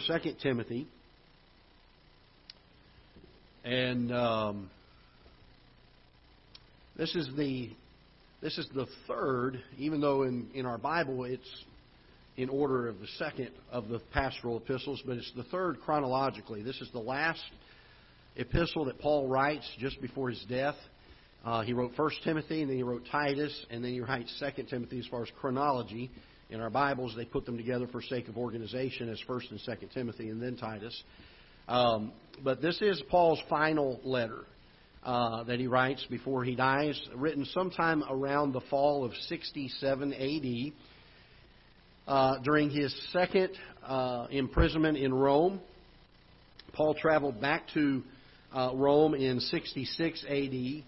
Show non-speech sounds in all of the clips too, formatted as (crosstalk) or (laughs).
Second Timothy, and um, this is the this is the third, even though in, in our Bible it's in order of the second of the pastoral epistles, but it's the third chronologically. This is the last epistle that Paul writes just before his death. Uh, he wrote First Timothy, and then he wrote Titus, and then he writes Second Timothy as far as chronology. In our Bibles, they put them together for sake of organization as First and Second Timothy, and then Titus. Um, but this is Paul's final letter uh, that he writes before he dies, written sometime around the fall of 67 AD. Uh, during his second uh, imprisonment in Rome, Paul traveled back to uh, Rome in 66 AD.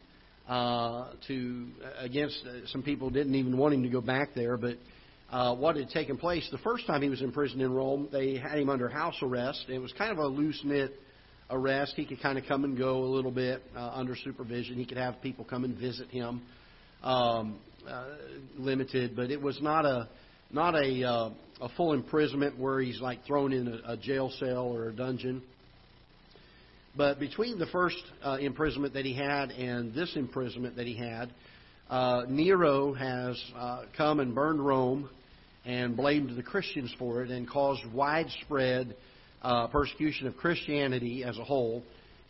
Uh, to against uh, some people didn't even want him to go back there, but uh, what had taken place the first time he was in prison in Rome, they had him under house arrest. It was kind of a loose knit arrest. He could kind of come and go a little bit uh, under supervision. He could have people come and visit him, um, uh, limited, but it was not a not a uh, a full imprisonment where he's like thrown in a, a jail cell or a dungeon. But between the first uh, imprisonment that he had and this imprisonment that he had, uh, Nero has uh, come and burned Rome and blamed the Christians for it and caused widespread uh, persecution of Christianity as a whole,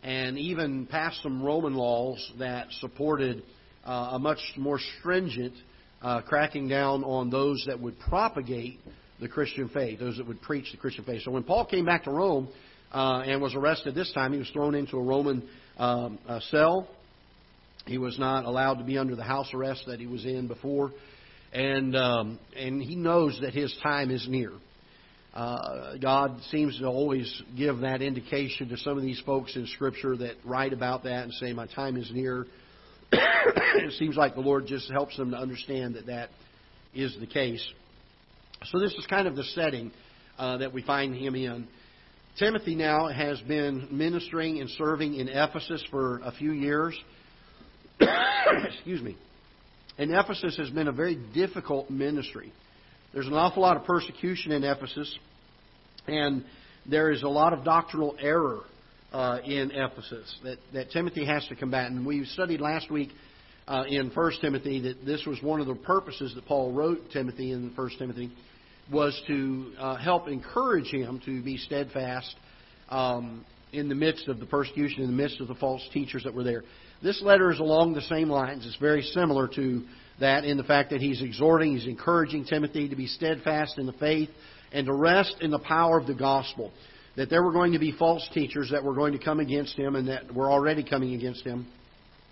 and even passed some Roman laws that supported uh, a much more stringent uh, cracking down on those that would propagate the Christian faith, those that would preach the Christian faith. So when Paul came back to Rome uh, and was arrested this time, he was thrown into a Roman um, cell. He was not allowed to be under the house arrest that he was in before, and um, and he knows that his time is near. Uh, God seems to always give that indication to some of these folks in Scripture that write about that and say, My time is near. (coughs) it seems like the Lord just helps them to understand that that is the case. So, this is kind of the setting uh, that we find him in. Timothy now has been ministering and serving in Ephesus for a few years. (coughs) Excuse me. And Ephesus has been a very difficult ministry. There's an awful lot of persecution in Ephesus, and there is a lot of doctrinal error uh, in Ephesus that, that Timothy has to combat. And we studied last week uh, in 1 Timothy that this was one of the purposes that Paul wrote Timothy in 1 Timothy was to uh, help encourage him to be steadfast um, in the midst of the persecution, in the midst of the false teachers that were there. This letter is along the same lines. It's very similar to that in the fact that he's exhorting, he's encouraging Timothy to be steadfast in the faith and to rest in the power of the gospel. That there were going to be false teachers that were going to come against him and that were already coming against him.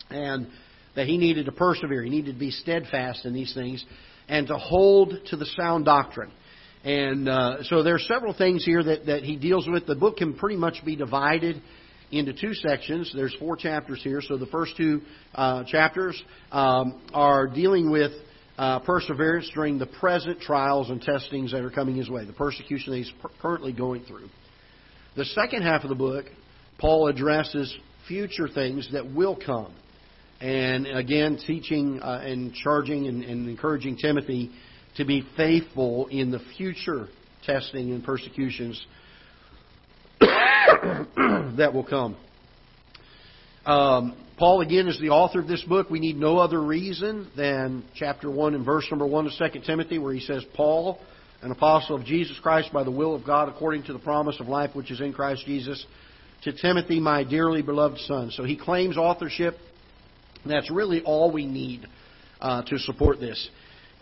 And that he needed to persevere. He needed to be steadfast in these things and to hold to the sound doctrine. And uh, so there are several things here that, that he deals with. The book can pretty much be divided into two sections. There's four chapters here. So the first two uh, chapters um, are dealing with uh, perseverance during the present trials and testings that are coming his way, the persecution that he's currently going through. The second half of the book, Paul addresses future things that will come. And again, teaching uh, and charging and, and encouraging Timothy to be faithful in the future testing and persecutions (coughs) that will come. Um, Paul, again, is the author of this book. We need no other reason than chapter 1 and verse number 1 of 2 Timothy, where he says, Paul, an apostle of Jesus Christ by the will of God, according to the promise of life which is in Christ Jesus, to Timothy, my dearly beloved son. So he claims authorship. That's really all we need uh, to support this.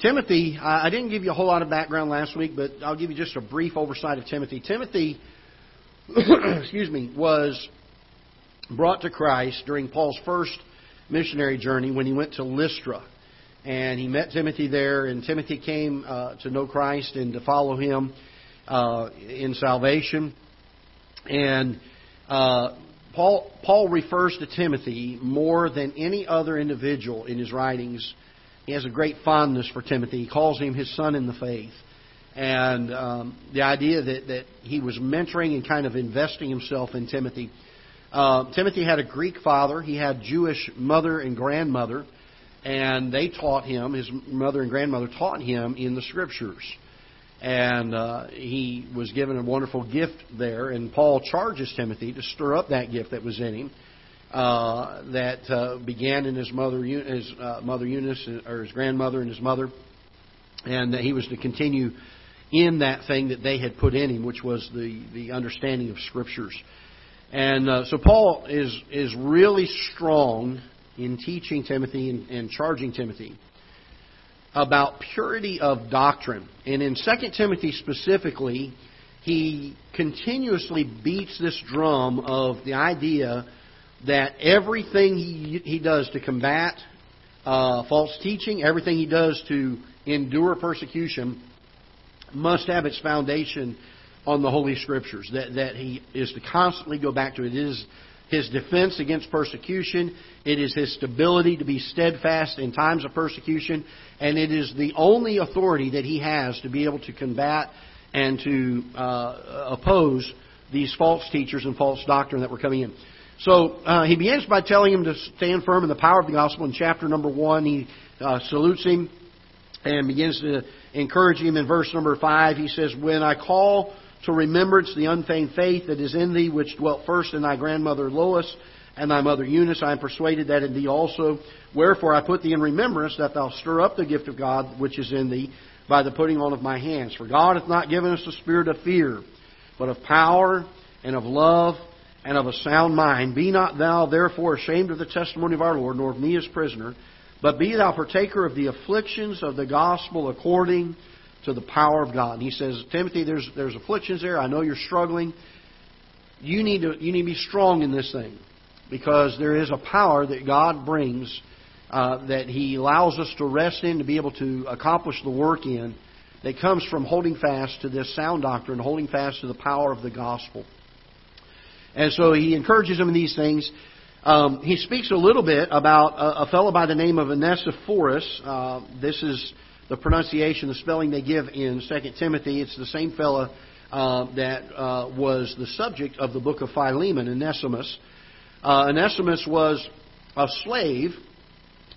Timothy, I didn't give you a whole lot of background last week, but I'll give you just a brief oversight of Timothy. Timothy (coughs) excuse me, was brought to Christ during Paul's first missionary journey when he went to Lystra. And he met Timothy there, and Timothy came uh, to know Christ and to follow him uh, in salvation. And uh, Paul, Paul refers to Timothy more than any other individual in his writings. He has a great fondness for Timothy. He calls him his son in the faith and um, the idea that, that he was mentoring and kind of investing himself in Timothy. Uh, Timothy had a Greek father, he had Jewish mother and grandmother, and they taught him, his mother and grandmother taught him in the scriptures. and uh, he was given a wonderful gift there. And Paul charges Timothy to stir up that gift that was in him, uh, that uh, began in his mother, his uh, mother Eunice, or his grandmother and his mother, and that he was to continue in that thing that they had put in him, which was the the understanding of scriptures. And uh, so Paul is is really strong in teaching Timothy and, and charging Timothy about purity of doctrine. And in 2 Timothy specifically, he continuously beats this drum of the idea that everything he, he does to combat uh, false teaching, everything he does to endure persecution, must have its foundation on the Holy Scriptures. That, that he is to constantly go back to it. Is his defense against persecution. It is his stability to be steadfast in times of persecution. And it is the only authority that he has to be able to combat and to uh, oppose these false teachers and false doctrine that were coming in. So uh, he begins by telling him to stand firm in the power of the gospel. In chapter number one, he uh, salutes him and begins to encourage him. In verse number five, he says, When I call to remembrance the unfeigned faith that is in thee, which dwelt first in thy grandmother Lois and thy mother Eunice. I am persuaded that in thee also. Wherefore I put thee in remembrance that thou stir up the gift of God which is in thee by the putting on of my hands. For God hath not given us a spirit of fear, but of power and of love and of a sound mind. Be not thou therefore ashamed of the testimony of our Lord, nor of me as prisoner, but be thou partaker of the afflictions of the gospel according to the power of God. And he says, Timothy, there's, there's afflictions there. I know you're struggling. You need, to, you need to be strong in this thing because there is a power that God brings uh, that He allows us to rest in, to be able to accomplish the work in, that comes from holding fast to this sound doctrine, holding fast to the power of the gospel. And so he encourages them in these things. Um, he speaks a little bit about a, a fellow by the name of Onesiphorus. Uh, this is the pronunciation, the spelling they give in 2 Timothy. It's the same fellow uh, that uh, was the subject of the book of Philemon, Onesimus. Uh, Onesimus was a slave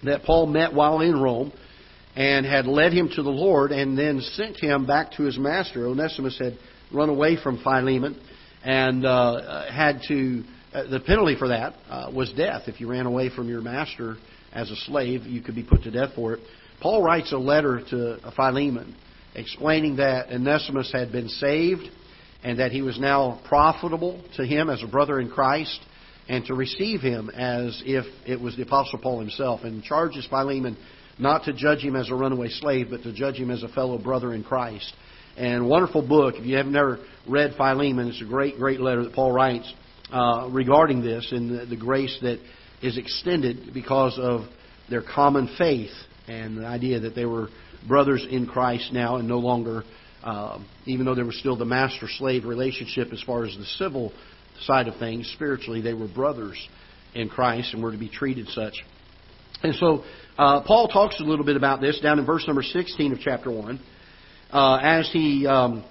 that Paul met while in Rome and had led him to the Lord and then sent him back to his master. Onesimus had run away from Philemon and uh, had to. Uh, the penalty for that uh, was death. If you ran away from your master as a slave, you could be put to death for it. Paul writes a letter to Philemon explaining that Onesimus had been saved and that he was now profitable to him as a brother in Christ and to receive him as if it was the Apostle Paul himself and charges Philemon not to judge him as a runaway slave, but to judge him as a fellow brother in Christ. And wonderful book. If you have never read Philemon, it's a great, great letter that Paul writes uh, regarding this and the, the grace that is extended because of their common faith and the idea that they were brothers in Christ now and no longer, uh, even though there was still the master slave relationship as far as the civil side of things, spiritually, they were brothers in Christ and were to be treated such. And so uh, Paul talks a little bit about this down in verse number 16 of chapter 1 uh, as he um,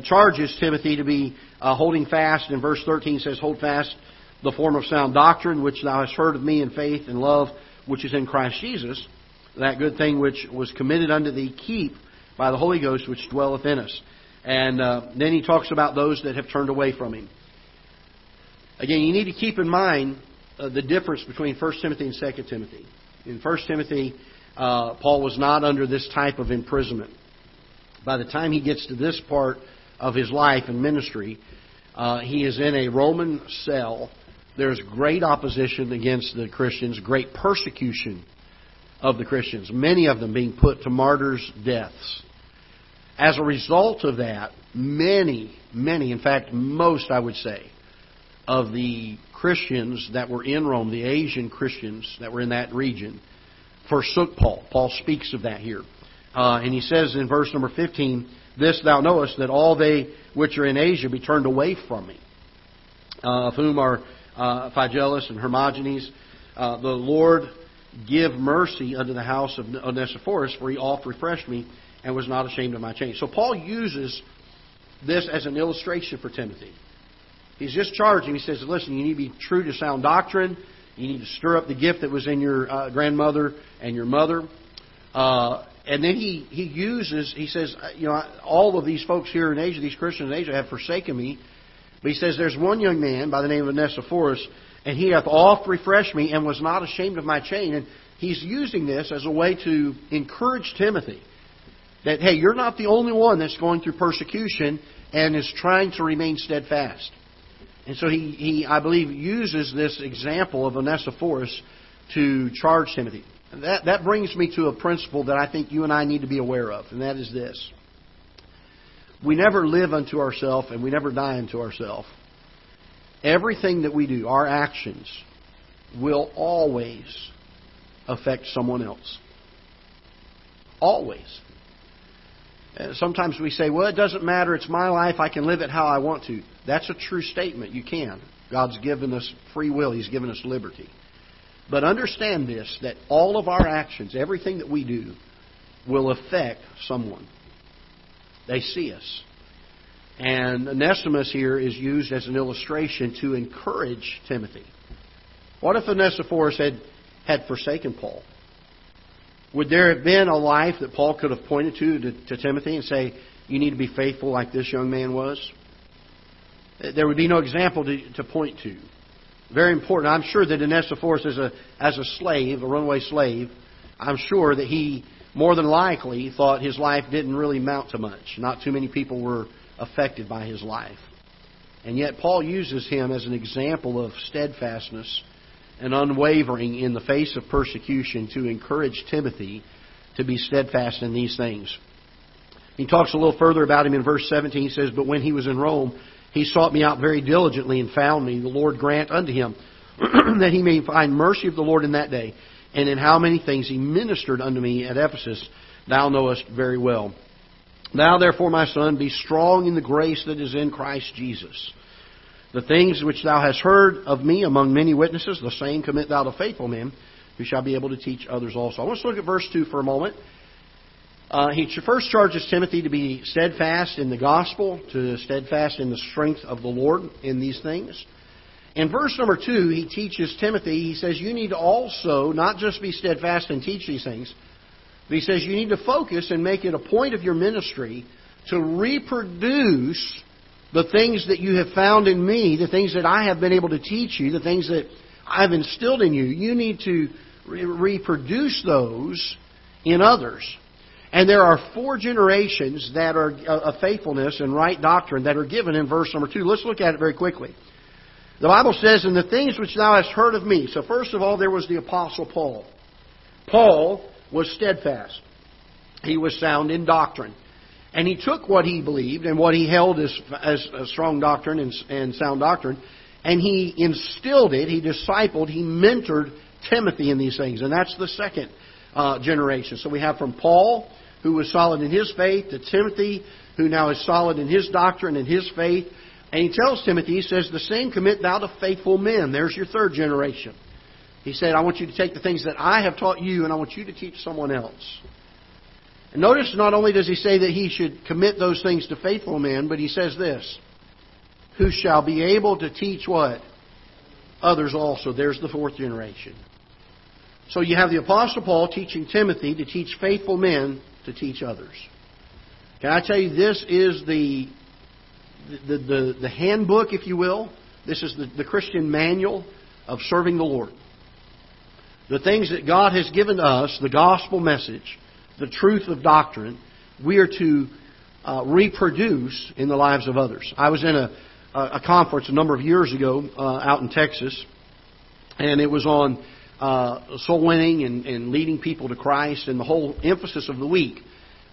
charges Timothy to be uh, holding fast. In verse 13 says, Hold fast the form of sound doctrine which thou hast heard of me in faith and love which is in Christ Jesus that good thing which was committed unto thee keep by the Holy Ghost which dwelleth in us. And uh, then he talks about those that have turned away from him. Again, you need to keep in mind uh, the difference between 1 Timothy and 2 Timothy. In 1 Timothy, uh, Paul was not under this type of imprisonment. By the time he gets to this part of his life and ministry, uh, he is in a Roman cell. There's great opposition against the Christians, great persecution of the Christians, many of them being put to martyrs' deaths. As a result of that, many, many, in fact, most, I would say, of the Christians that were in Rome, the Asian Christians that were in that region, forsook Paul. Paul speaks of that here. Uh, and he says in verse number 15, This thou knowest, that all they which are in Asia be turned away from me, uh, of whom are uh, Phygellus and Hermogenes. Uh, the Lord give mercy unto the house of Onesiphorus, for he oft refreshed me and was not ashamed of my chains. So Paul uses this as an illustration for Timothy. He's just charging. He says, listen, you need to be true to sound doctrine. You need to stir up the gift that was in your uh, grandmother and your mother. Uh, and then he, he uses, he says, you know, all of these folks here in Asia, these Christians in Asia, have forsaken me. But he says, there's one young man by the name of Onesiphorus, and he hath oft refreshed me and was not ashamed of my chain. And he's using this as a way to encourage Timothy that, hey, you're not the only one that's going through persecution and is trying to remain steadfast. And so he, he I believe, uses this example of Onesiphorus to charge Timothy. That, that brings me to a principle that I think you and I need to be aware of, and that is this. We never live unto ourselves and we never die unto ourselves. Everything that we do, our actions, will always affect someone else. Always. Sometimes we say, well, it doesn't matter. It's my life. I can live it how I want to. That's a true statement. You can. God's given us free will, He's given us liberty. But understand this that all of our actions, everything that we do, will affect someone. They see us. And Onesimus here is used as an illustration to encourage Timothy. What if Onesiphorus had, had forsaken Paul? Would there have been a life that Paul could have pointed to, to to Timothy and say, you need to be faithful like this young man was? There would be no example to, to point to. Very important. I'm sure that Onesiphorus, as a, as a slave, a runaway slave, I'm sure that he more than likely thought his life didn't really amount to much. Not too many people were affected by his life. And yet, Paul uses him as an example of steadfastness and unwavering in the face of persecution to encourage Timothy to be steadfast in these things. He talks a little further about him in verse 17. He says, But when he was in Rome, he sought me out very diligently and found me. The Lord grant unto him (clears throat) that he may find mercy of the Lord in that day. And in how many things he ministered unto me at Ephesus, thou knowest very well. Thou therefore, my son, be strong in the grace that is in Christ Jesus. The things which thou hast heard of me among many witnesses, the same commit thou to faithful men, who shall be able to teach others also. I want to look at verse 2 for a moment. Uh, he first charges Timothy to be steadfast in the gospel, to steadfast in the strength of the Lord in these things. In verse number 2, he teaches Timothy, he says, You need to also not just be steadfast and teach these things, but he says you need to focus and make it a point of your ministry to reproduce the things that you have found in me, the things that I have been able to teach you, the things that I've instilled in you. You need to re- reproduce those in others. And there are four generations that are uh, of faithfulness and right doctrine that are given in verse number two. Let's look at it very quickly. The Bible says, "In the things which thou hast heard of me." So first of all, there was the apostle Paul. Paul was steadfast. He was sound in doctrine. And he took what he believed and what he held as, as strong doctrine and, and sound doctrine, and he instilled it, he discipled, he mentored Timothy in these things. And that's the second uh, generation. So we have from Paul, who was solid in his faith, to Timothy, who now is solid in his doctrine and his faith. And he tells Timothy, he says, The same commit thou to faithful men. There's your third generation. He said, I want you to take the things that I have taught you and I want you to teach someone else. And notice not only does he say that he should commit those things to faithful men, but he says this who shall be able to teach what? Others also. There's the fourth generation. So you have the Apostle Paul teaching Timothy to teach faithful men to teach others. Can I tell you, this is the, the, the, the handbook, if you will. This is the, the Christian manual of serving the Lord. The things that God has given us, the gospel message, the truth of doctrine, we are to uh, reproduce in the lives of others. I was in a, a conference a number of years ago uh, out in Texas, and it was on uh, soul winning and, and leading people to Christ, and the whole emphasis of the week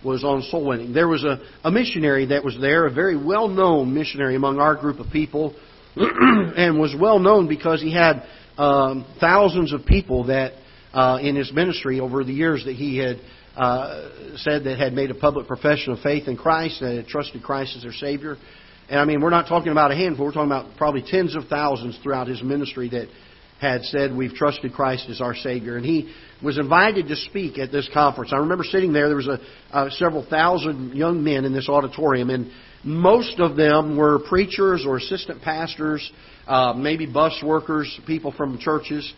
was on soul winning. There was a, a missionary that was there, a very well known missionary among our group of people, (clears throat) and was well known because he had um, thousands of people that uh, in his ministry over the years that he had uh, said that had made a public profession of faith in Christ, that had trusted Christ as their Savior. And I mean, we're not talking about a handful, we're talking about probably tens of thousands throughout his ministry that had said, We've trusted Christ as our Savior. And he was invited to speak at this conference. I remember sitting there, there was a, uh, several thousand young men in this auditorium, and most of them were preachers or assistant pastors, uh, maybe bus workers, people from churches.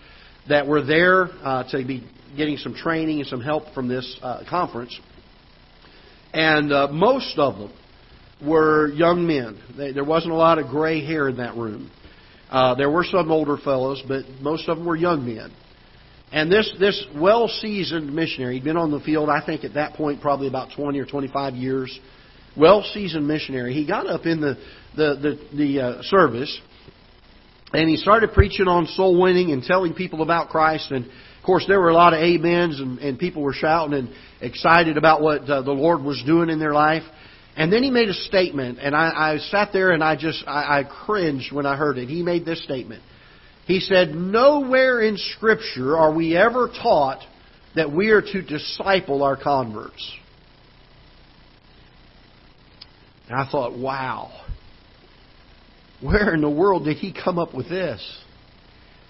that were there uh, to be getting some training and some help from this uh, conference. And uh, most of them were young men. They, there wasn't a lot of gray hair in that room. Uh, there were some older fellows, but most of them were young men. And this, this well seasoned missionary, he'd been on the field, I think at that point, probably about 20 or 25 years. Well seasoned missionary. He got up in the, the, the, the uh, service and he started preaching on soul winning and telling people about Christ. And of course, there were a lot of amens and, and people were shouting and excited about what uh, the Lord was doing in their life. And then he made a statement, and I, I sat there and I just I, I cringed when I heard it. He made this statement. He said, Nowhere in Scripture are we ever taught that we are to disciple our converts. And I thought, wow, where in the world did he come up with this?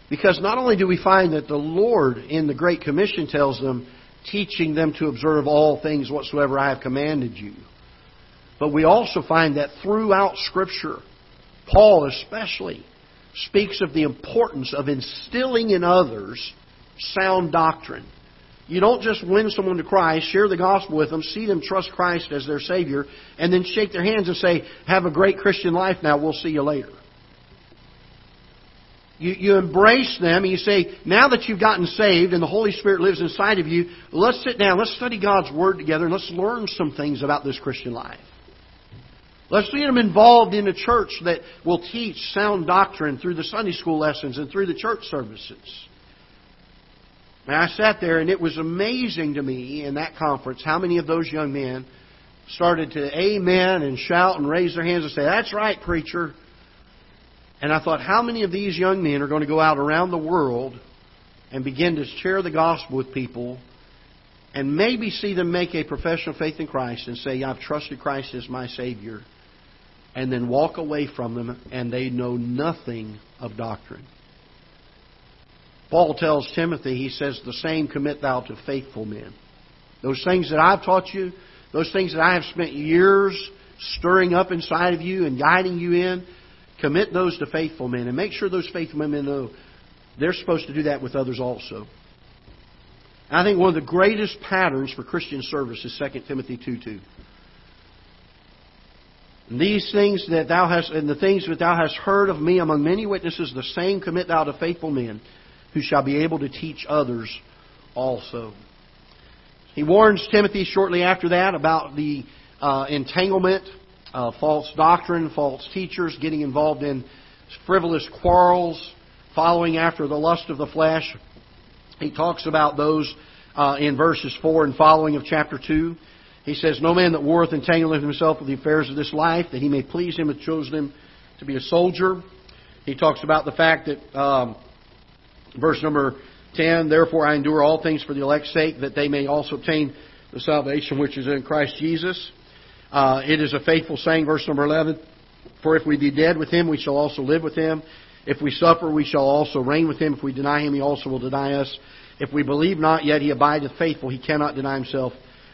Because not only do we find that the Lord in the Great Commission tells them, teaching them to observe all things whatsoever I have commanded you, but we also find that throughout Scripture, Paul especially speaks of the importance of instilling in others sound doctrine. You don't just win someone to Christ, share the gospel with them, see them trust Christ as their Savior, and then shake their hands and say, Have a great Christian life now, we'll see you later. You, you embrace them and you say, Now that you've gotten saved and the Holy Spirit lives inside of you, let's sit down, let's study God's Word together, and let's learn some things about this Christian life. Let's get them involved in a church that will teach sound doctrine through the Sunday school lessons and through the church services. And I sat there, and it was amazing to me in that conference how many of those young men started to amen and shout and raise their hands and say, That's right, preacher. And I thought, how many of these young men are going to go out around the world and begin to share the gospel with people and maybe see them make a professional faith in Christ and say, I've trusted Christ as my Savior and then walk away from them and they know nothing of doctrine. Paul tells Timothy, he says, The same commit thou to faithful men. Those things that I've taught you, those things that I have spent years stirring up inside of you and guiding you in, commit those to faithful men. And make sure those faithful men know they're supposed to do that with others also. I think one of the greatest patterns for Christian service is 2 Timothy 2 2. These things that thou hast, and the things that thou hast heard of me among many witnesses, the same commit thou to faithful men, who shall be able to teach others also. He warns Timothy shortly after that about the uh, entanglement, uh, false doctrine, false teachers, getting involved in frivolous quarrels, following after the lust of the flesh. He talks about those uh, in verses 4 and following of chapter 2. He says, No man that warreth entangleth himself with the affairs of this life, that he may please him hath chosen him to be a soldier. He talks about the fact that, um, verse number 10, Therefore I endure all things for the elect's sake, that they may also obtain the salvation which is in Christ Jesus. Uh, it is a faithful saying, verse number 11, For if we be dead with him, we shall also live with him. If we suffer, we shall also reign with him. If we deny him, he also will deny us. If we believe not, yet he abideth faithful. He cannot deny himself.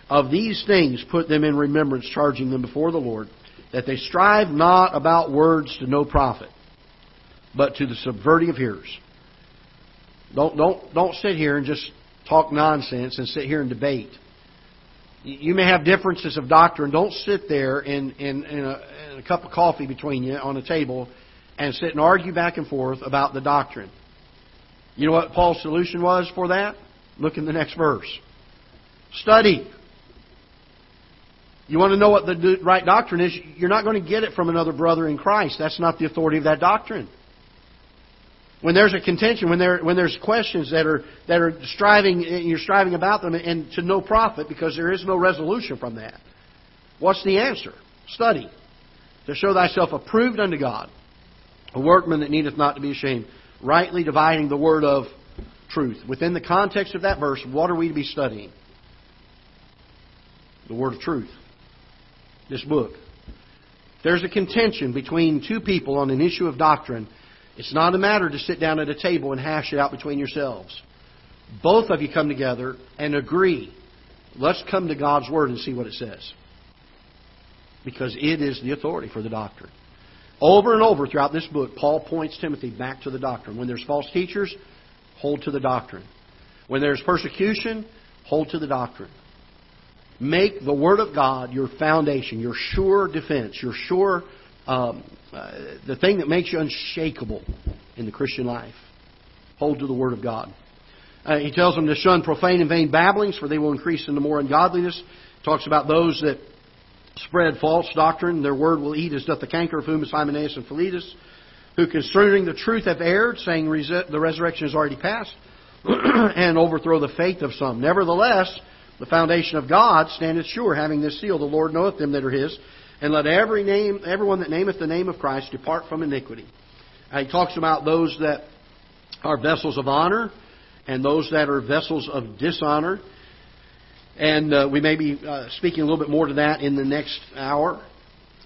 Of these things put them in remembrance, charging them before the Lord, that they strive not about words to no profit, but to the subverting of hearers. Don't, don't, don't sit here and just talk nonsense and sit here and debate. You may have differences of doctrine. Don't sit there in, in, in, a, in a cup of coffee between you on a table and sit and argue back and forth about the doctrine. You know what Paul's solution was for that? Look in the next verse. Study. You want to know what the right doctrine is? You're not going to get it from another brother in Christ. That's not the authority of that doctrine. When there's a contention, when there when there's questions that are that are striving, eh, you're striving about them, and to no profit because there is no resolution from that. What's the answer? Study to show thyself approved unto God, a workman that needeth not to be ashamed, rightly dividing the word of truth. Within the context of that verse, what are we to be studying? The word of truth this book. There's a contention between two people on an issue of doctrine. It's not a matter to sit down at a table and hash it out between yourselves. Both of you come together and agree. Let's come to God's Word and see what it says. Because it is the authority for the doctrine. Over and over throughout this book, Paul points Timothy back to the doctrine. When there's false teachers, hold to the doctrine. When there's persecution, hold to the doctrine. Make the Word of God your foundation, your sure defense, your sure, um, uh, the thing that makes you unshakable in the Christian life. Hold to the Word of God. Uh, he tells them to shun profane and vain babblings, for they will increase into more ungodliness. Talks about those that spread false doctrine. Their word will eat as doth the canker, of whom is Hymenaeus and Philetus, who concerning the truth have erred, saying the resurrection is already past, (clears throat) and overthrow the faith of some. Nevertheless, the foundation of God standeth sure, having this seal: the Lord knoweth them that are His, and let every name, everyone that nameth the name of Christ, depart from iniquity. He talks about those that are vessels of honor and those that are vessels of dishonor. And uh, we may be uh, speaking a little bit more to that in the next hour.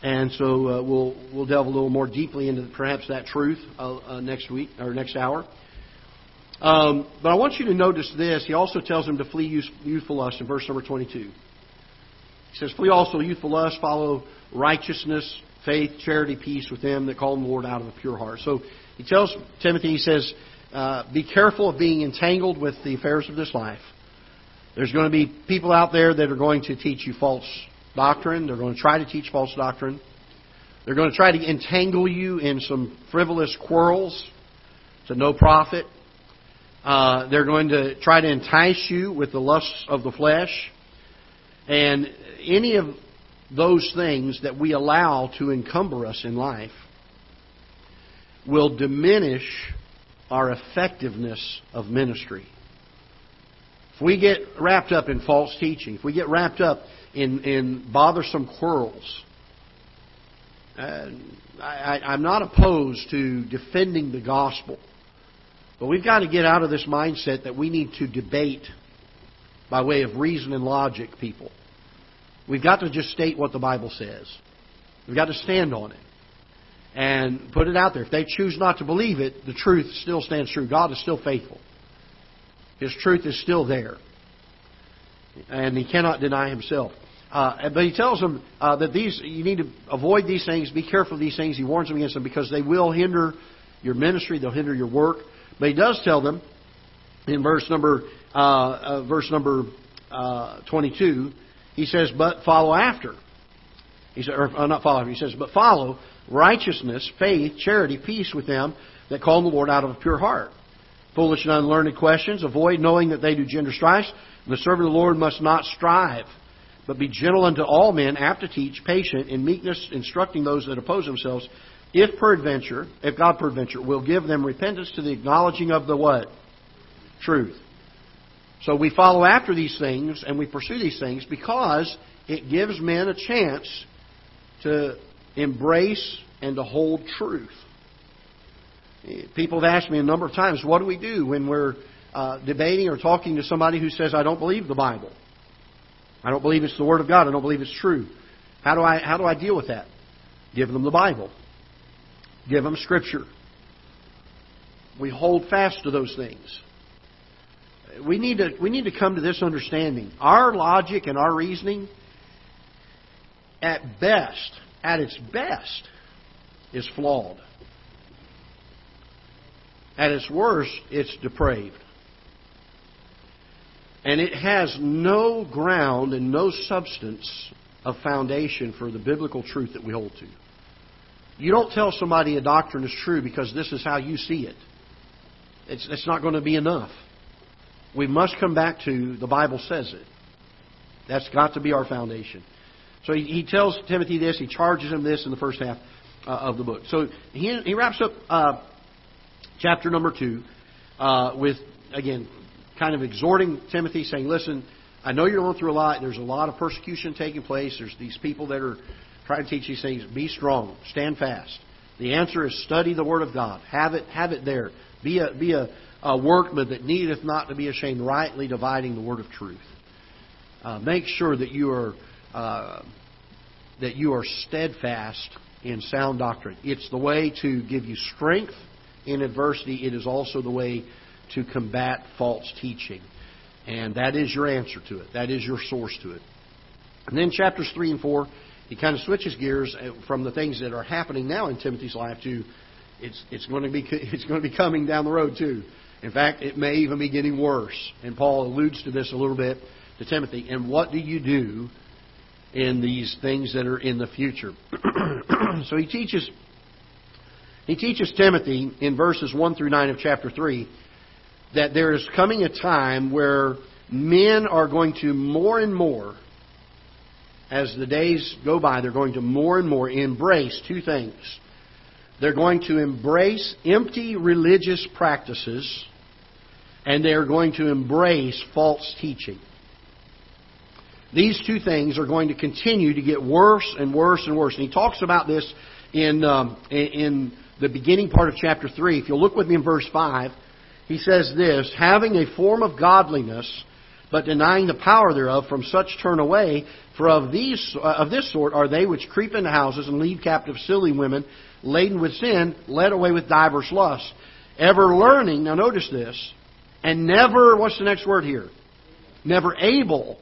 And so uh, we'll we'll delve a little more deeply into perhaps that truth uh, uh, next week or next hour. Um, but I want you to notice this. He also tells them to flee youthful lust in verse number 22. He says, "Flee also youthful lust, follow righteousness, faith, charity, peace with them that call the Lord out of a pure heart." So he tells Timothy, he says, uh, be careful of being entangled with the affairs of this life. There's going to be people out there that are going to teach you false doctrine. They're going to try to teach false doctrine. They're going to try to entangle you in some frivolous quarrels to no profit. Uh, they're going to try to entice you with the lusts of the flesh. And any of those things that we allow to encumber us in life will diminish our effectiveness of ministry. If we get wrapped up in false teaching, if we get wrapped up in, in bothersome quarrels, uh, I, I'm not opposed to defending the gospel. But we've got to get out of this mindset that we need to debate by way of reason and logic people. We've got to just state what the Bible says. We've got to stand on it and put it out there. If they choose not to believe it, the truth still stands true. God is still faithful. His truth is still there. And he cannot deny himself. Uh, but he tells them uh, that these you need to avoid these things, be careful of these things. He warns them against them because they will hinder your ministry, they'll hinder your work. But he does tell them in verse number uh, uh verse number uh, 22. He says, "But follow after." He said, or uh, not follow. He says, "But follow righteousness, faith, charity, peace with them that call the Lord out of a pure heart. Foolish and unlearned questions, avoid knowing that they do gender strifes. The servant of the Lord must not strive, but be gentle unto all men, apt to teach, patient, in meekness, instructing those that oppose themselves, if peradventure, if God peradventure, will give them repentance to the acknowledging of the what? Truth. So we follow after these things and we pursue these things because it gives men a chance to embrace and to hold truth. People have asked me a number of times, what do we do when we're uh, debating or talking to somebody who says, I don't believe the Bible? I don't believe it's the Word of God. I don't believe it's true. How do I, how do I deal with that? Give them the Bible. Give them Scripture. We hold fast to those things. We need to, we need to come to this understanding. Our logic and our reasoning, at best, at its best, is flawed. At its worst, it's depraved. And it has no ground and no substance of foundation for the biblical truth that we hold to. You don't tell somebody a doctrine is true because this is how you see it. It's, it's not going to be enough. We must come back to the Bible says it. That's got to be our foundation. So he, he tells Timothy this. He charges him this in the first half uh, of the book. So he, he wraps up uh, chapter number two uh, with, again, kind of exhorting Timothy, saying, Listen, I know you're going through a lot. There's a lot of persecution taking place. There's these people that are trying to teach these things. Be strong. Stand fast. The answer is study the Word of God. Have it, have it there. Be a, be a, a workman that needeth not to be ashamed, rightly dividing the Word of truth. Uh, make sure that you are uh, that you are steadfast in sound doctrine. It's the way to give you strength in adversity. It is also the way to combat false teaching. And that is your answer to it. That is your source to it. And then chapters 3 and 4, he kind of switches gears uh, from the things that are happening now in Timothy's life to it's, it's, going to be, (laughs) it's going to be coming down the road too. In fact, it may even be getting worse. And Paul alludes to this a little bit to Timothy. And what do you do in these things that are in the future? (clears throat) so he teaches he teaches Timothy in verses 1 through 9 of chapter 3 that there is coming a time where men are going to more and more as the days go by, they're going to more and more embrace two things. They're going to embrace empty religious practices and they are going to embrace false teaching. These two things are going to continue to get worse and worse and worse. And he talks about this in, um, in the beginning part of chapter 3. If you'll look with me in verse 5, he says this Having a form of godliness, but denying the power thereof, from such turn away. For of, these, uh, of this sort are they which creep into houses and lead captive silly women, laden with sin, led away with divers lusts. Ever learning, now notice this, and never, what's the next word here? Never able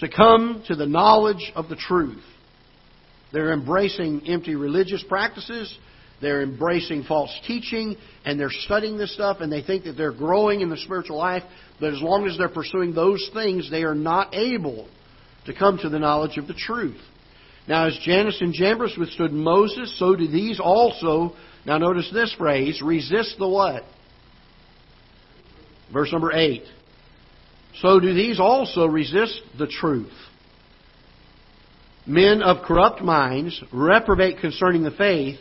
to come to the knowledge of the truth. They're embracing empty religious practices. They're embracing false teaching and they're studying this stuff and they think that they're growing in the spiritual life, but as long as they're pursuing those things, they are not able to come to the knowledge of the truth. Now, as Jannes and Jambres withstood Moses, so do these also. Now, notice this phrase resist the what? Verse number 8. So do these also resist the truth. Men of corrupt minds reprobate concerning the faith,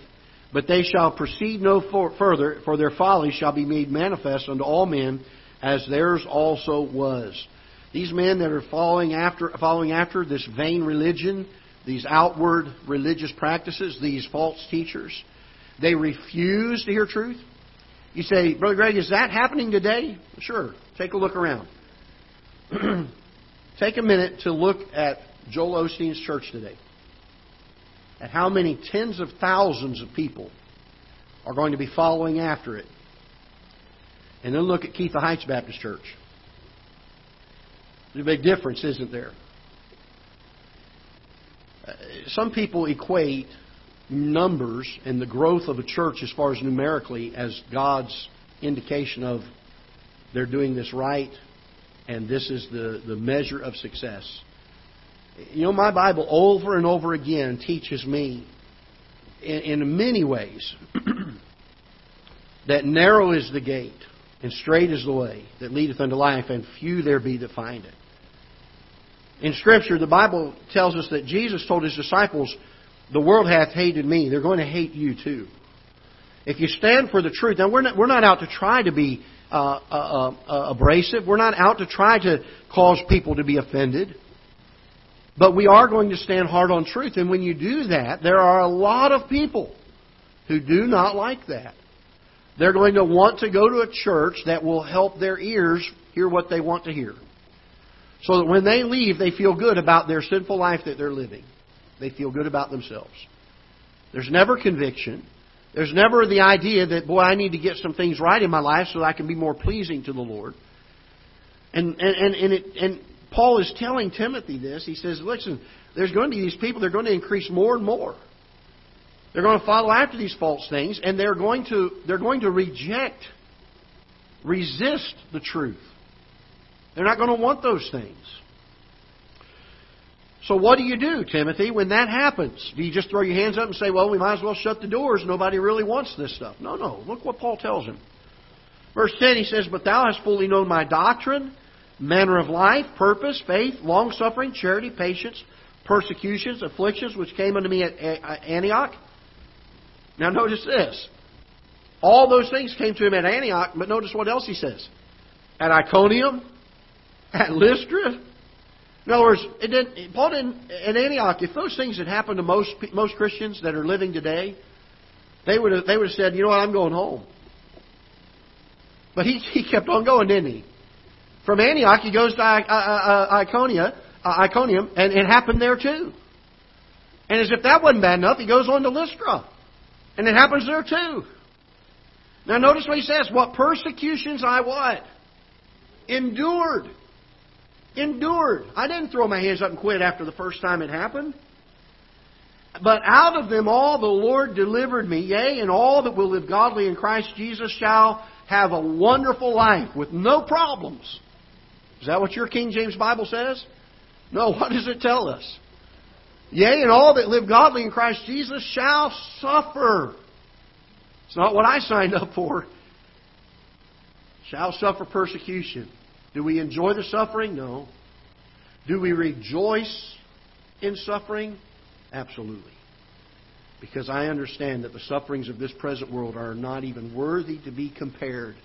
but they shall proceed no further, for their folly shall be made manifest unto all men, as theirs also was. These men that are following after, following after this vain religion, these outward religious practices, these false teachers, they refuse to hear truth. You say, Brother Greg, is that happening today? Sure. Take a look around. (clears throat) Take a minute to look at Joel Osteen's church today. At how many tens of thousands of people are going to be following after it. And then look at Ketha Heights Baptist Church. There's a big difference, isn't there? Uh, some people equate numbers and the growth of a church as far as numerically as God's indication of they're doing this right and this is the, the measure of success. You know, my Bible over and over again teaches me in, in many ways (clears throat) that narrow is the gate and straight is the way that leadeth unto life, and few there be that find it. In Scripture, the Bible tells us that Jesus told his disciples, The world hath hated me. They're going to hate you too. If you stand for the truth, now we're not, we're not out to try to be uh, uh, uh, abrasive. We're not out to try to cause people to be offended. But we are going to stand hard on truth. And when you do that, there are a lot of people who do not like that. They're going to want to go to a church that will help their ears hear what they want to hear. So that when they leave, they feel good about their sinful life that they're living. They feel good about themselves. There's never conviction. There's never the idea that, boy, I need to get some things right in my life so that I can be more pleasing to the Lord. And, and, and, and, it, and Paul is telling Timothy this. He says, listen, there's going to be these people, they're going to increase more and more. They're going to follow after these false things, and they're going to, they're going to reject, resist the truth. They're not going to want those things. So what do you do, Timothy, when that happens? Do you just throw your hands up and say, well, we might as well shut the doors. Nobody really wants this stuff. No, no. Look what Paul tells him. Verse 10, he says, But thou hast fully known my doctrine, manner of life, purpose, faith, long suffering, charity, patience, persecutions, afflictions, which came unto me at uh, Antioch. Now notice this. All those things came to him at Antioch, but notice what else he says. At Iconium, at Lystra, in other words, it didn't, Paul didn't, in Antioch, if those things had happened to most, most Christians that are living today, they would have, they would have said, you know what, I'm going home. But he, he kept on going, didn't he? From Antioch, he goes to Iconia, uh, Iconium, and it happened there too. And as if that wasn't bad enough, he goes on to Lystra. And it happens there too. Now notice what he says. What persecutions I what? Endured. Endured. I didn't throw my hands up and quit after the first time it happened. But out of them all the Lord delivered me, yea, and all that will live godly in Christ Jesus shall have a wonderful life with no problems. Is that what your King James Bible says? No, (laughs) what does it tell us? Yea, and all that live godly in Christ Jesus shall suffer. It's not what I signed up for. Shall suffer persecution. Do we enjoy the suffering? No. Do we rejoice in suffering? Absolutely. Because I understand that the sufferings of this present world are not even worthy to be compared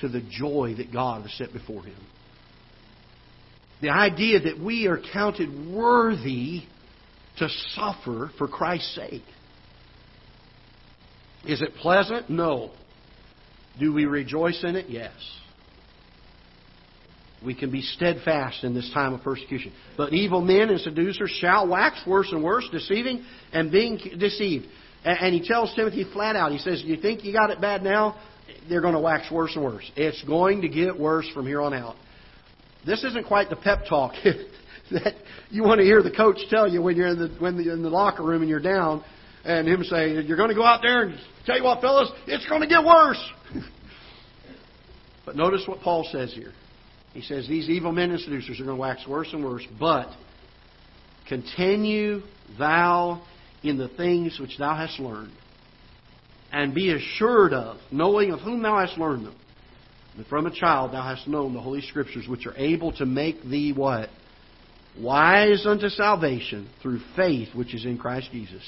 to the joy that God has set before Him. The idea that we are counted worthy to suffer for Christ's sake. Is it pleasant? No. Do we rejoice in it? Yes. We can be steadfast in this time of persecution. But evil men and seducers shall wax worse and worse, deceiving and being deceived. And he tells Timothy flat out, he says, You think you got it bad now? They're going to wax worse and worse. It's going to get worse from here on out. This isn't quite the pep talk (laughs) that you want to hear the coach tell you when you're in the, when the, in the locker room and you're down, and him say, You're going to go out there and tell you what, fellas, it's going to get worse. (laughs) but notice what Paul says here. He says, These evil men and seducers are going to wax worse and worse, but continue thou in the things which thou hast learned, and be assured of, knowing of whom thou hast learned them, that from a child thou hast known the Holy Scriptures, which are able to make thee what? Wise unto salvation through faith which is in Christ Jesus.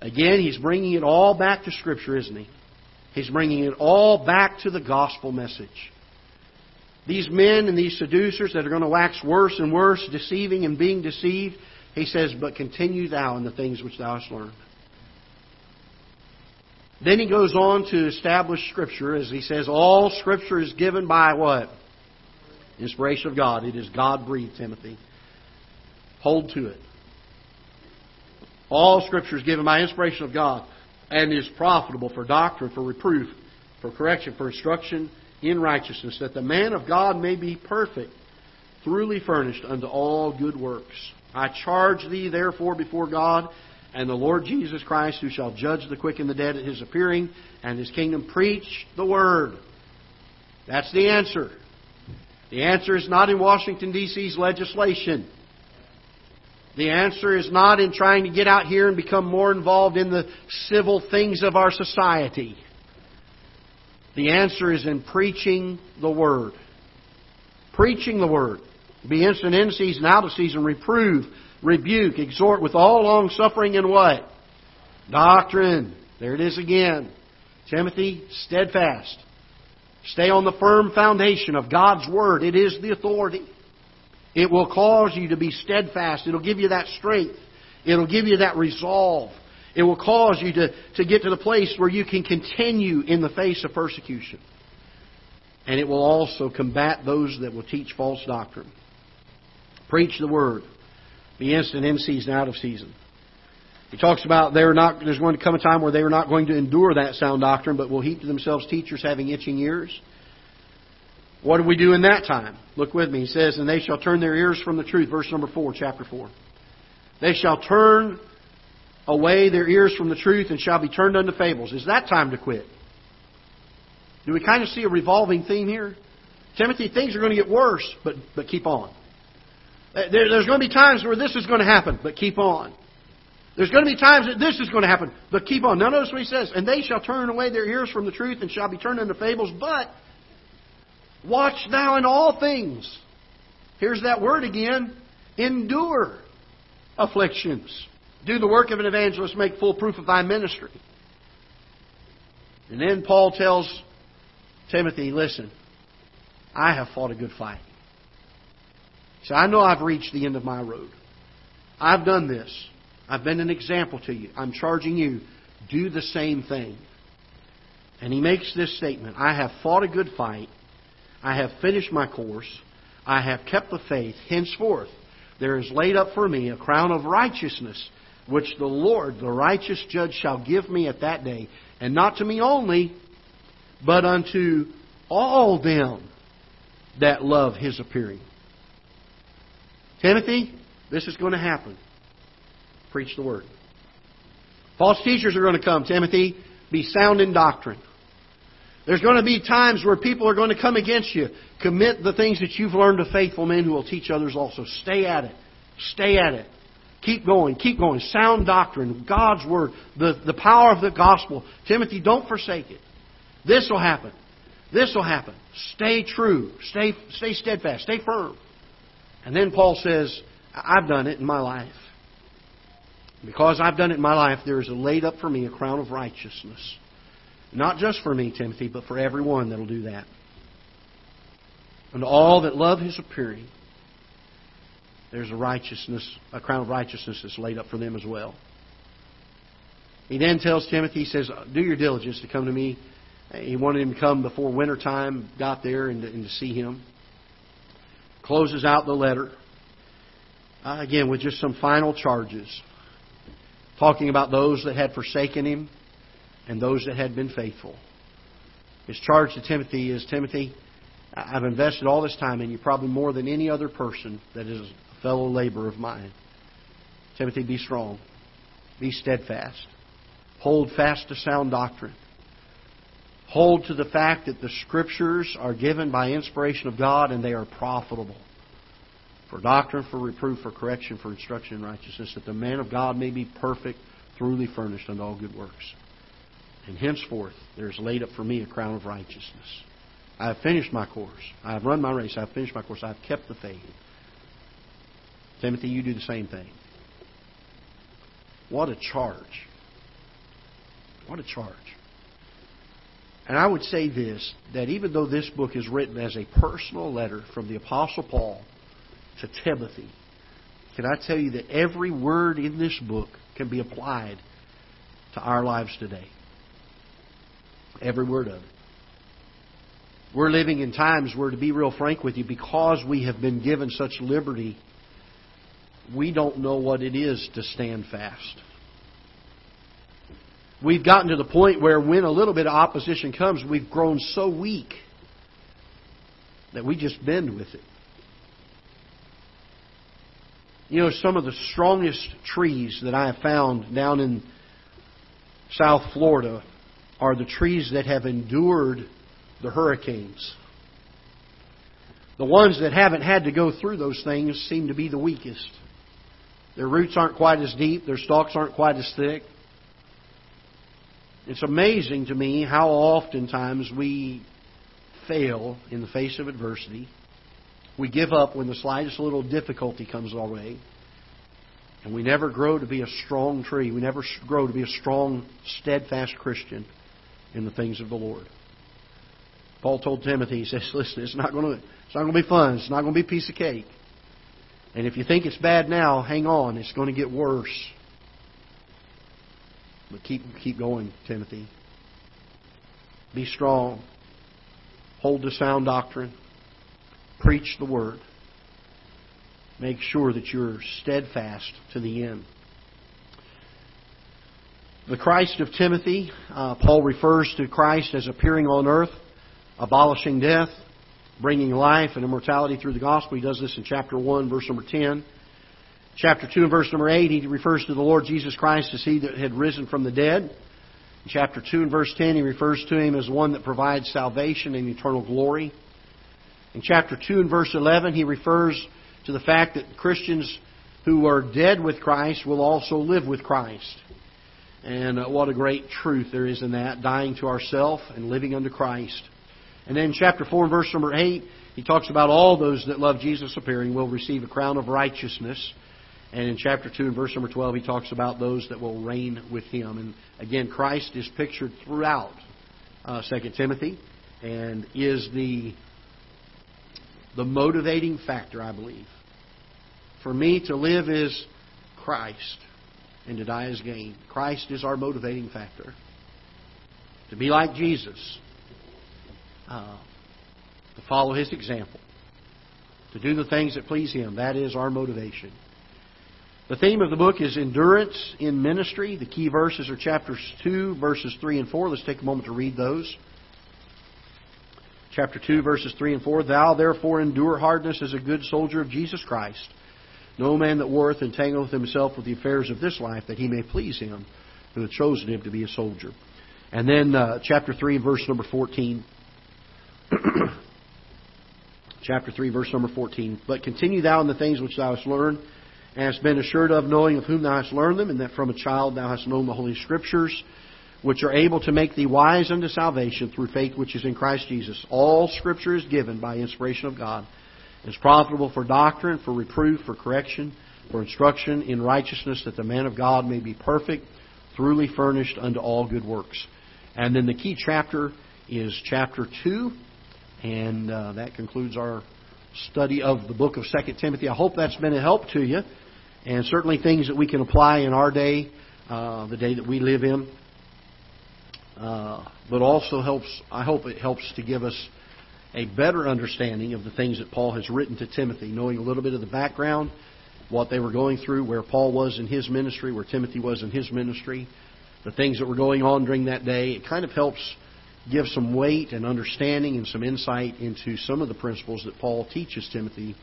Again, he's bringing it all back to Scripture, isn't he? He's bringing it all back to the gospel message. These men and these seducers that are going to wax worse and worse, deceiving and being deceived, he says, But continue thou in the things which thou hast learned. Then he goes on to establish Scripture as he says, All Scripture is given by what? Inspiration of God. It is God breathed, Timothy. Hold to it. All Scripture is given by inspiration of God and is profitable for doctrine, for reproof, for correction, for instruction in righteousness, that the man of God may be perfect, thoroughly furnished unto all good works. I charge thee therefore before God and the Lord Jesus Christ, who shall judge the quick and the dead at his appearing and his kingdom, preach the word. That's the answer. The answer is not in Washington, D.C.'s legislation. The answer is not in trying to get out here and become more involved in the civil things of our society. The answer is in preaching the Word. Preaching the Word. Be instant in season, out of season, reprove, rebuke, exhort with all long suffering and what? Doctrine. There it is again. Timothy, steadfast. Stay on the firm foundation of God's Word. It is the authority. It will cause you to be steadfast. It'll give you that strength. It'll give you that resolve. It will cause you to, to get to the place where you can continue in the face of persecution. And it will also combat those that will teach false doctrine. Preach the word. Be instant in season, out of season. He talks about they're not, there's going to come a time where they are not going to endure that sound doctrine, but will heap to themselves teachers having itching ears. What do we do in that time? Look with me. He says, And they shall turn their ears from the truth. Verse number 4, chapter 4. They shall turn away their ears from the truth and shall be turned unto fables. Is that time to quit? Do we kind of see a revolving theme here? Timothy, things are going to get worse, but, but keep on. Uh, there, there's going to be times where this is going to happen, but keep on. There's going to be times that this is going to happen, but keep on. Now notice what he says. And they shall turn away their ears from the truth and shall be turned into fables, but watch thou in all things. Here's that word again. Endure afflictions. Do the work of an evangelist, make full proof of thy ministry. And then Paul tells Timothy, listen, I have fought a good fight. So I know I've reached the end of my road. I've done this. I've been an example to you. I'm charging you. Do the same thing. And he makes this statement I have fought a good fight. I have finished my course. I have kept the faith. Henceforth, there is laid up for me a crown of righteousness which the Lord, the righteous judge, shall give me at that day, and not to me only, but unto all them that love his appearing. Timothy, this is going to happen. Preach the word. False teachers are going to come, Timothy. Be sound in doctrine. There's going to be times where people are going to come against you. Commit the things that you've learned to faithful men who will teach others also. Stay at it. Stay at it. Keep going. Keep going. Sound doctrine. God's Word. The, the power of the gospel. Timothy, don't forsake it. This will happen. This will happen. Stay true. Stay, stay steadfast. Stay firm. And then Paul says, I've done it in my life. Because I've done it in my life, there is laid up for me a crown of righteousness. Not just for me, Timothy, but for everyone that will do that. And all that love his appearing, there's a righteousness, a crown of righteousness that's laid up for them as well. He then tells Timothy, he says, Do your diligence to come to me. He wanted him to come before winter time, got there and to, and to see him. Closes out the letter. Uh, again, with just some final charges. Talking about those that had forsaken him and those that had been faithful. His charge to Timothy is Timothy, I've invested all this time in you, probably more than any other person that is a fellow laborer of mine. Timothy, be strong. Be steadfast. Hold fast to sound doctrine. Hold to the fact that the Scriptures are given by inspiration of God and they are profitable for doctrine, for reproof, for correction, for instruction in righteousness, that the man of God may be perfect, truly furnished unto all good works. And henceforth there is laid up for me a crown of righteousness. I have finished my course. I have run my race. I have finished my course. I have kept the faith. Timothy, you do the same thing. What a charge. What a charge. And I would say this that even though this book is written as a personal letter from the Apostle Paul to Timothy, can I tell you that every word in this book can be applied to our lives today? Every word of it. We're living in times where, to be real frank with you, because we have been given such liberty, we don't know what it is to stand fast. We've gotten to the point where when a little bit of opposition comes, we've grown so weak that we just bend with it. You know, some of the strongest trees that I have found down in South Florida are the trees that have endured the hurricanes. The ones that haven't had to go through those things seem to be the weakest. Their roots aren't quite as deep, their stalks aren't quite as thick. It's amazing to me how oftentimes we fail in the face of adversity. We give up when the slightest little difficulty comes our way. And we never grow to be a strong tree. We never grow to be a strong, steadfast Christian in the things of the Lord. Paul told Timothy, he says, (laughs) listen, it's not going to, it's not going to be fun. It's not going to be a piece of cake. And if you think it's bad now, hang on. It's going to get worse. But keep, keep going, Timothy. Be strong. Hold to sound doctrine. Preach the word. Make sure that you're steadfast to the end. The Christ of Timothy, uh, Paul refers to Christ as appearing on earth abolishing death, bringing life and immortality through the gospel. He does this in chapter 1, verse number 10. Chapter 2 and verse number 8, he refers to the Lord Jesus Christ as he that had risen from the dead. In chapter 2 and verse 10, he refers to him as one that provides salvation and eternal glory. In chapter 2 and verse 11, he refers to the fact that Christians who are dead with Christ will also live with Christ. And uh, what a great truth there is in that, dying to ourself and living unto Christ. And then chapter 4 and verse number 8, he talks about all those that love Jesus appearing will receive a crown of righteousness. And in chapter 2 and verse number 12, he talks about those that will reign with him. And again, Christ is pictured throughout uh, 2 Timothy and is the, the motivating factor, I believe. For me, to live is Christ, and to die is gain. Christ is our motivating factor. To be like Jesus uh, to follow His example, to do the things that please Him. That is our motivation. The theme of the book is endurance in ministry. The key verses are chapters 2, verses 3 and 4. Let's take a moment to read those. Chapter 2, verses 3 and 4. Thou therefore endure hardness as a good soldier of Jesus Christ. No man that warreth entangleth himself with the affairs of this life, that he may please him who hath chosen him to be a soldier. And then uh, chapter 3, verse number 14. (clears throat) chapter 3, verse number 14. But continue thou in the things which thou hast learned, hast been assured of, knowing of whom thou hast learned them, and that from a child thou hast known the Holy Scriptures, which are able to make thee wise unto salvation through faith which is in Christ Jesus. All Scripture is given by inspiration of God, and is profitable for doctrine, for reproof, for correction, for instruction in righteousness, that the man of God may be perfect, truly furnished unto all good works. And then the key chapter is chapter 2, and uh, that concludes our study of the book of 2 Timothy. I hope that's been a help to you, and certainly things that we can apply in our day, uh, the day that we live in. Uh, but also helps, I hope it helps to give us a better understanding of the things that Paul has written to Timothy, knowing a little bit of the background, what they were going through, where Paul was in his ministry, where Timothy was in his ministry, the things that were going on during that day. It kind of helps give some weight and understanding and some insight into some of the principles that Paul teaches Timothy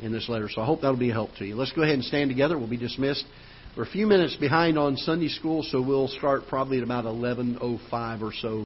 in this letter. So I hope that'll be a help to you. Let's go ahead and stand together. We'll be dismissed. We're a few minutes behind on Sunday school, so we'll start probably at about 11:05 or so